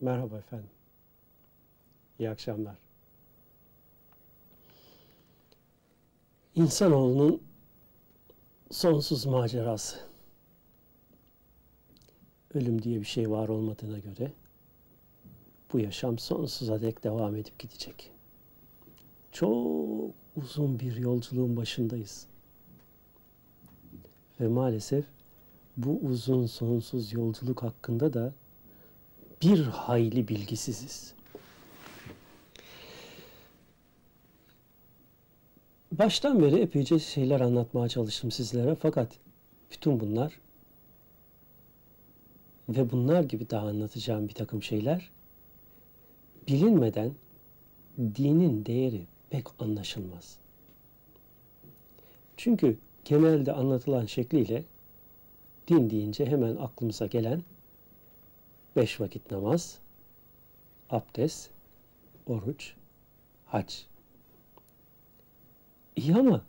Merhaba efendim. İyi akşamlar. İnsanoğlunun sonsuz macerası. Ölüm diye bir şey var olmadığına göre bu yaşam sonsuza dek devam edip gidecek. Çok uzun bir yolculuğun başındayız. Ve maalesef bu uzun sonsuz yolculuk hakkında da bir hayli bilgisiziz. Baştan beri epeyce şeyler anlatmaya çalıştım sizlere fakat bütün bunlar ve bunlar gibi daha anlatacağım bir takım şeyler bilinmeden dinin değeri pek anlaşılmaz. Çünkü genelde anlatılan şekliyle din deyince hemen aklımıza gelen beş vakit namaz, abdest, oruç, hac. İyi ama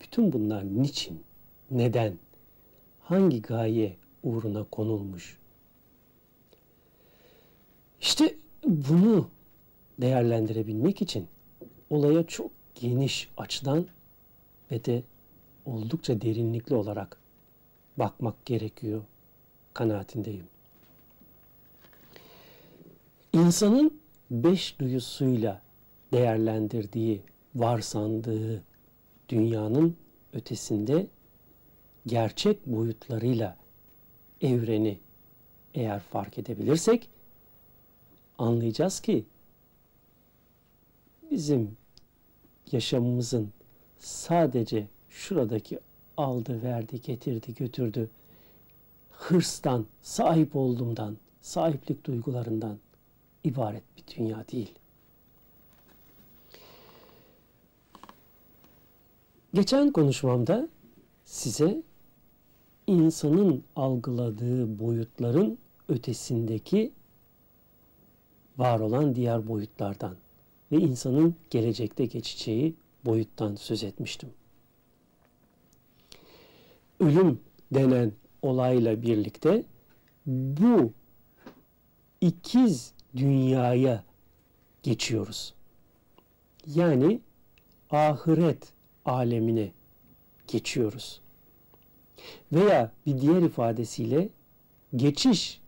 bütün bunlar niçin, neden, hangi gaye uğruna konulmuş? İşte bunu değerlendirebilmek için olaya çok geniş açıdan ve de oldukça derinlikli olarak bakmak gerekiyor kanaatindeyim. İnsanın beş duyusuyla değerlendirdiği, varsandığı dünyanın ötesinde gerçek boyutlarıyla evreni eğer fark edebilirsek anlayacağız ki bizim yaşamımızın sadece şuradaki aldı, verdi, getirdi, götürdü hırstan, sahip olduğumdan, sahiplik duygularından ibaret bir dünya değil. Geçen konuşmamda size insanın algıladığı boyutların ötesindeki var olan diğer boyutlardan ve insanın gelecekte geçeceği boyuttan söz etmiştim. Ölüm denen olayla birlikte bu ikiz dünyaya geçiyoruz. Yani ahiret alemine geçiyoruz. Veya bir diğer ifadesiyle geçiş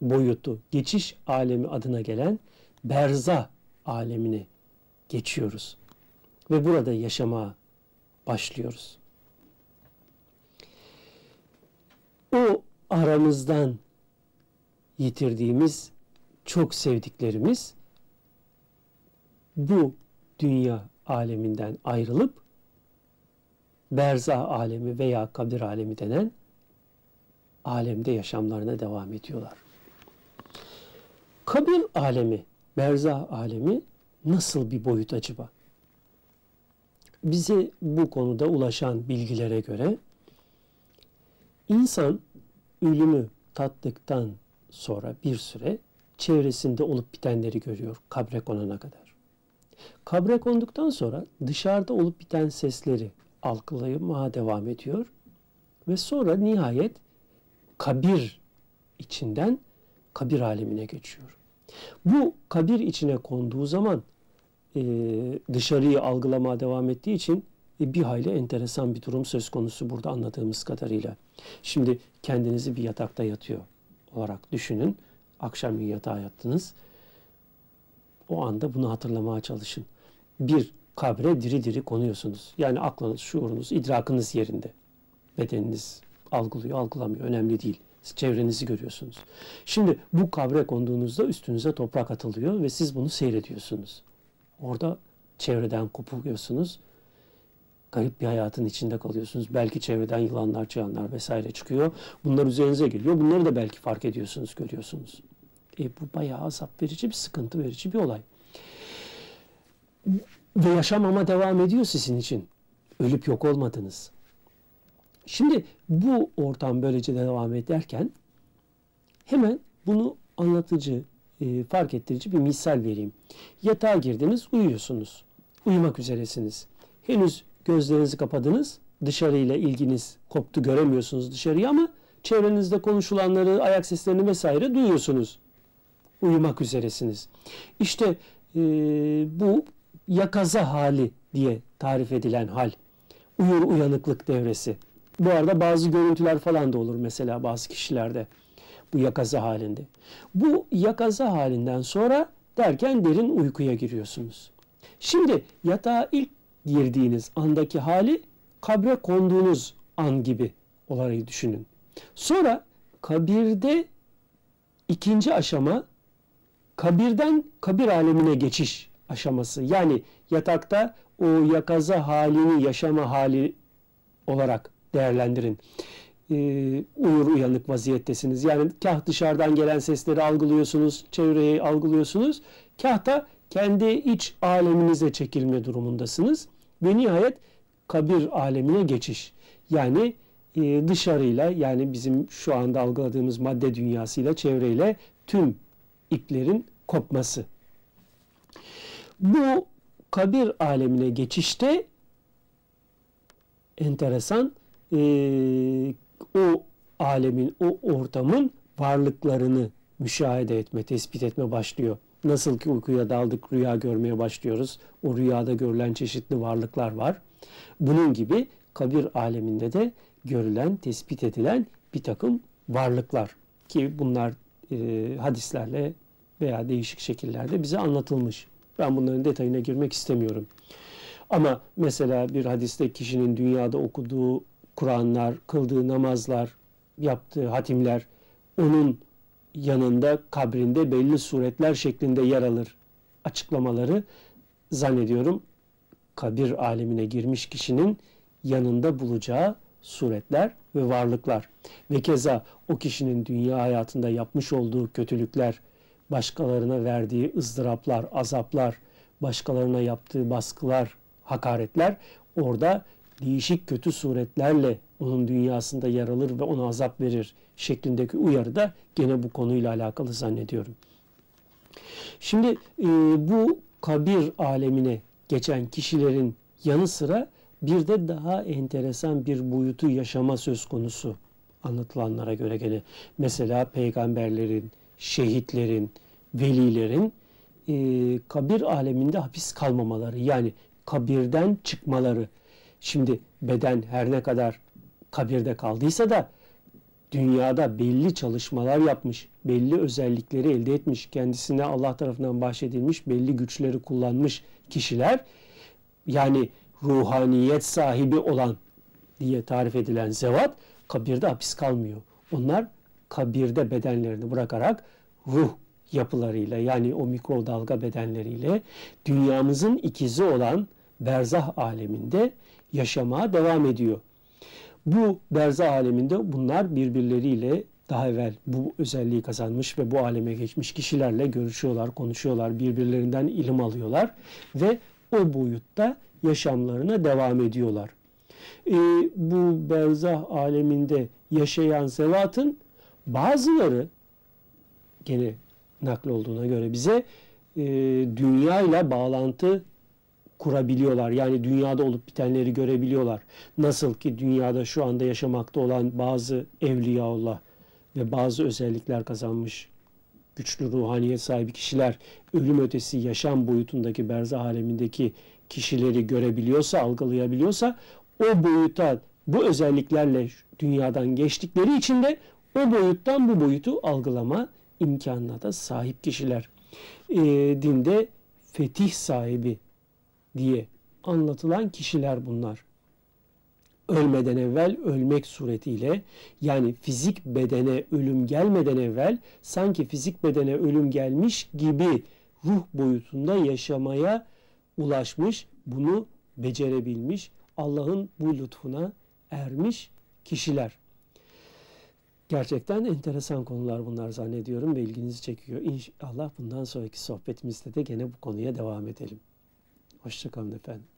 boyutu, geçiş alemi adına gelen berza alemine geçiyoruz. Ve burada yaşamaya başlıyoruz. O aramızdan yitirdiğimiz çok sevdiklerimiz bu dünya aleminden ayrılıp berzah alemi veya kabir alemi denen alemde yaşamlarına devam ediyorlar. Kabir alemi, berzah alemi nasıl bir boyut acaba? Bize bu konuda ulaşan bilgilere göre insan ölümü tattıktan sonra bir süre çevresinde olup bitenleri görüyor kabre konana kadar. Kabre konduktan sonra dışarıda olup biten sesleri algılamaya devam ediyor ve sonra nihayet kabir içinden kabir alemine geçiyor. Bu kabir içine konduğu zaman e, dışarıyı algılamaya devam ettiği için e, bir hayli enteresan bir durum söz konusu burada anladığımız kadarıyla. Şimdi kendinizi bir yatakta yatıyor olarak düşünün. Akşam yatağa yattınız. O anda bunu hatırlamaya çalışın. Bir, kabre diri diri konuyorsunuz. Yani aklınız, şuurunuz, idrakınız yerinde. Bedeniniz algılıyor, algılamıyor. Önemli değil. Siz çevrenizi görüyorsunuz. Şimdi bu kabre konduğunuzda üstünüze toprak atılıyor ve siz bunu seyrediyorsunuz. Orada çevreden kopuyorsunuz. Garip bir hayatın içinde kalıyorsunuz. Belki çevreden yılanlar, çıyanlar vesaire çıkıyor. Bunlar üzerinize geliyor. Bunları da belki fark ediyorsunuz, görüyorsunuz. E, bu bayağı azap verici bir sıkıntı verici bir olay. Ve yaşam ama devam ediyor sizin için. Ölüp yok olmadınız. Şimdi bu ortam böylece devam ederken hemen bunu anlatıcı, e, fark ettirici bir misal vereyim. Yatağa girdiniz, uyuyorsunuz. Uyumak üzeresiniz. Henüz gözlerinizi kapadınız. Dışarıyla ilginiz koptu, göremiyorsunuz dışarıyı ama çevrenizde konuşulanları, ayak seslerini vesaire duyuyorsunuz. uyumak üzeresiniz. İşte e, bu yakaza hali diye tarif edilen hal. Uyur uyanıklık devresi. Bu arada bazı görüntüler falan da olur mesela bazı kişilerde bu yakaza halinde. Bu yakaza halinden sonra derken derin uykuya giriyorsunuz. Şimdi yatağa ilk girdiğiniz andaki hali kabre konduğunuz an gibi olarak düşünün. Sonra kabirde ikinci aşama kabirden kabir alemine geçiş aşaması. Yani yatakta o yakaza halini yaşama hali olarak değerlendirin. Ee, uyur uyanık vaziyettesiniz. Yani kah dışarıdan gelen sesleri algılıyorsunuz, çevreyi algılıyorsunuz. Kah da kendi iç aleminize çekilme durumundasınız. Ve nihayet kabir alemine geçiş. Yani e, dışarıyla yani bizim şu anda algıladığımız madde dünyasıyla çevreyle tüm iplerin kopması. Bu kabir alemine geçişte enteresan e, o alemin, o ortamın varlıklarını müşahede etme, tespit etme başlıyor. Nasıl ki uykuya daldık, rüya görmeye başlıyoruz. O rüyada görülen çeşitli varlıklar var. Bunun gibi kabir aleminde de görülen, tespit edilen bir takım varlıklar ki bunlar e, hadislerle veya değişik şekillerde bize anlatılmış. Ben bunların detayına girmek istemiyorum. Ama mesela bir hadiste kişinin dünyada okuduğu Kur'anlar, kıldığı namazlar, yaptığı hatimler onun yanında kabrinde belli suretler şeklinde yer alır açıklamaları zannediyorum kabir alemine girmiş kişinin yanında bulacağı suretler ve varlıklar. Ve keza o kişinin dünya hayatında yapmış olduğu kötülükler, başkalarına verdiği ızdıraplar, azaplar, başkalarına yaptığı baskılar, hakaretler orada değişik kötü suretlerle onun dünyasında yer alır ve ona azap verir şeklindeki uyarı da gene bu konuyla alakalı zannediyorum. Şimdi e, bu kabir alemine geçen kişilerin yanı sıra bir de daha enteresan bir boyutu yaşama söz konusu anlatılanlara göre gene. Mesela peygamberlerin, şehitlerin, velilerin e, kabir aleminde hapis kalmamaları yani kabirden çıkmaları. Şimdi beden her ne kadar kabirde kaldıysa da dünyada belli çalışmalar yapmış, belli özellikleri elde etmiş, kendisine Allah tarafından bahşedilmiş belli güçleri kullanmış kişiler yani ruhaniyet sahibi olan diye tarif edilen zevat kabirde hapis kalmıyor. Onlar kabirde bedenlerini bırakarak ruh yapılarıyla yani o mikrodalga bedenleriyle dünyamızın ikizi olan berzah aleminde yaşamaya devam ediyor. Bu berzah aleminde bunlar birbirleriyle daha evvel bu özelliği kazanmış ve bu aleme geçmiş kişilerle görüşüyorlar, konuşuyorlar, birbirlerinden ilim alıyorlar ve o boyutta yaşamlarına devam ediyorlar. E, bu berzah aleminde yaşayan zevatın bazıları gene nakl olduğuna göre bize e, dünya bağlantı kurabiliyorlar. Yani dünyada olup bitenleri görebiliyorlar. Nasıl ki dünyada şu anda yaşamakta olan bazı evliyaullah ve bazı özellikler kazanmış güçlü ruhaniyet sahibi kişiler ölüm ötesi yaşam boyutundaki berzah alemindeki kişileri görebiliyorsa, algılayabiliyorsa o boyuta bu özelliklerle dünyadan geçtikleri için de o boyuttan bu boyutu algılama imkanına da sahip kişiler. E, dinde fetih sahibi diye anlatılan kişiler bunlar. Ölmeden evvel ölmek suretiyle yani fizik bedene ölüm gelmeden evvel sanki fizik bedene ölüm gelmiş gibi ruh boyutunda yaşamaya ulaşmış, bunu becerebilmiş, Allah'ın bu lütfuna ermiş kişiler. Gerçekten enteresan konular bunlar zannediyorum ve ilginizi çekiyor. İnşallah bundan sonraki sohbetimizde de gene bu konuya devam edelim. Hoşçakalın efendim.